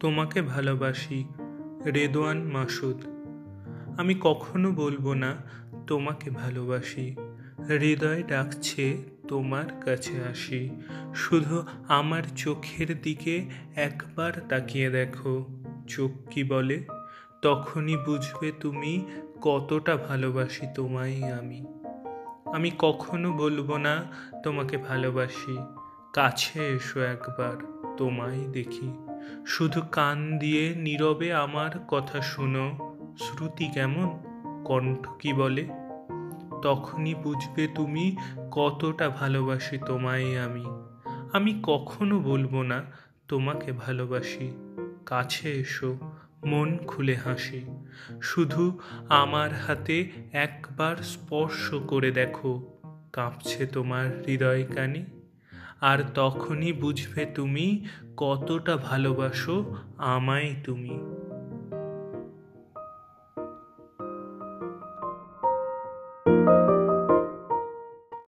তোমাকে ভালোবাসি, রেদোয়ান মাসুদ। আমি কখনো বলব না, তোমাকে ভালোবাসি। হৃদয় ডাকছে, তোমার কাছে আসি। শুধু আমার চোখের দিকে একবার তাকিয়ে দেখো। চোখ কি বলে? তখনই বুঝবে তুমি কতটা ভালোবাসি তোমায় আমি। আমি কখনো বলব না, তোমাকে ভালোবাসি। কাছে এসো একবার। তোমায় দেখি। শুধু কান দিয়ে নীরবে আমার কথা শুনো। শ্রুতি কেমন? কণ্ঠ কি বলে? তখনই বুঝবে তুমি কতটা ভালোবাসি তোমায় আমি। আমি কখনো বলব না তোমাকে ভালোবাসি। কাছে এসো, মন খুলে হাসি। শুধু আমার হাতে একবার স্পর্শ করে দেখো। কাঁপছে তোমার হৃদয় কানে। আর তখনই বুঝবে তুমি কতটা ভালোবাসো আমায় তুমি।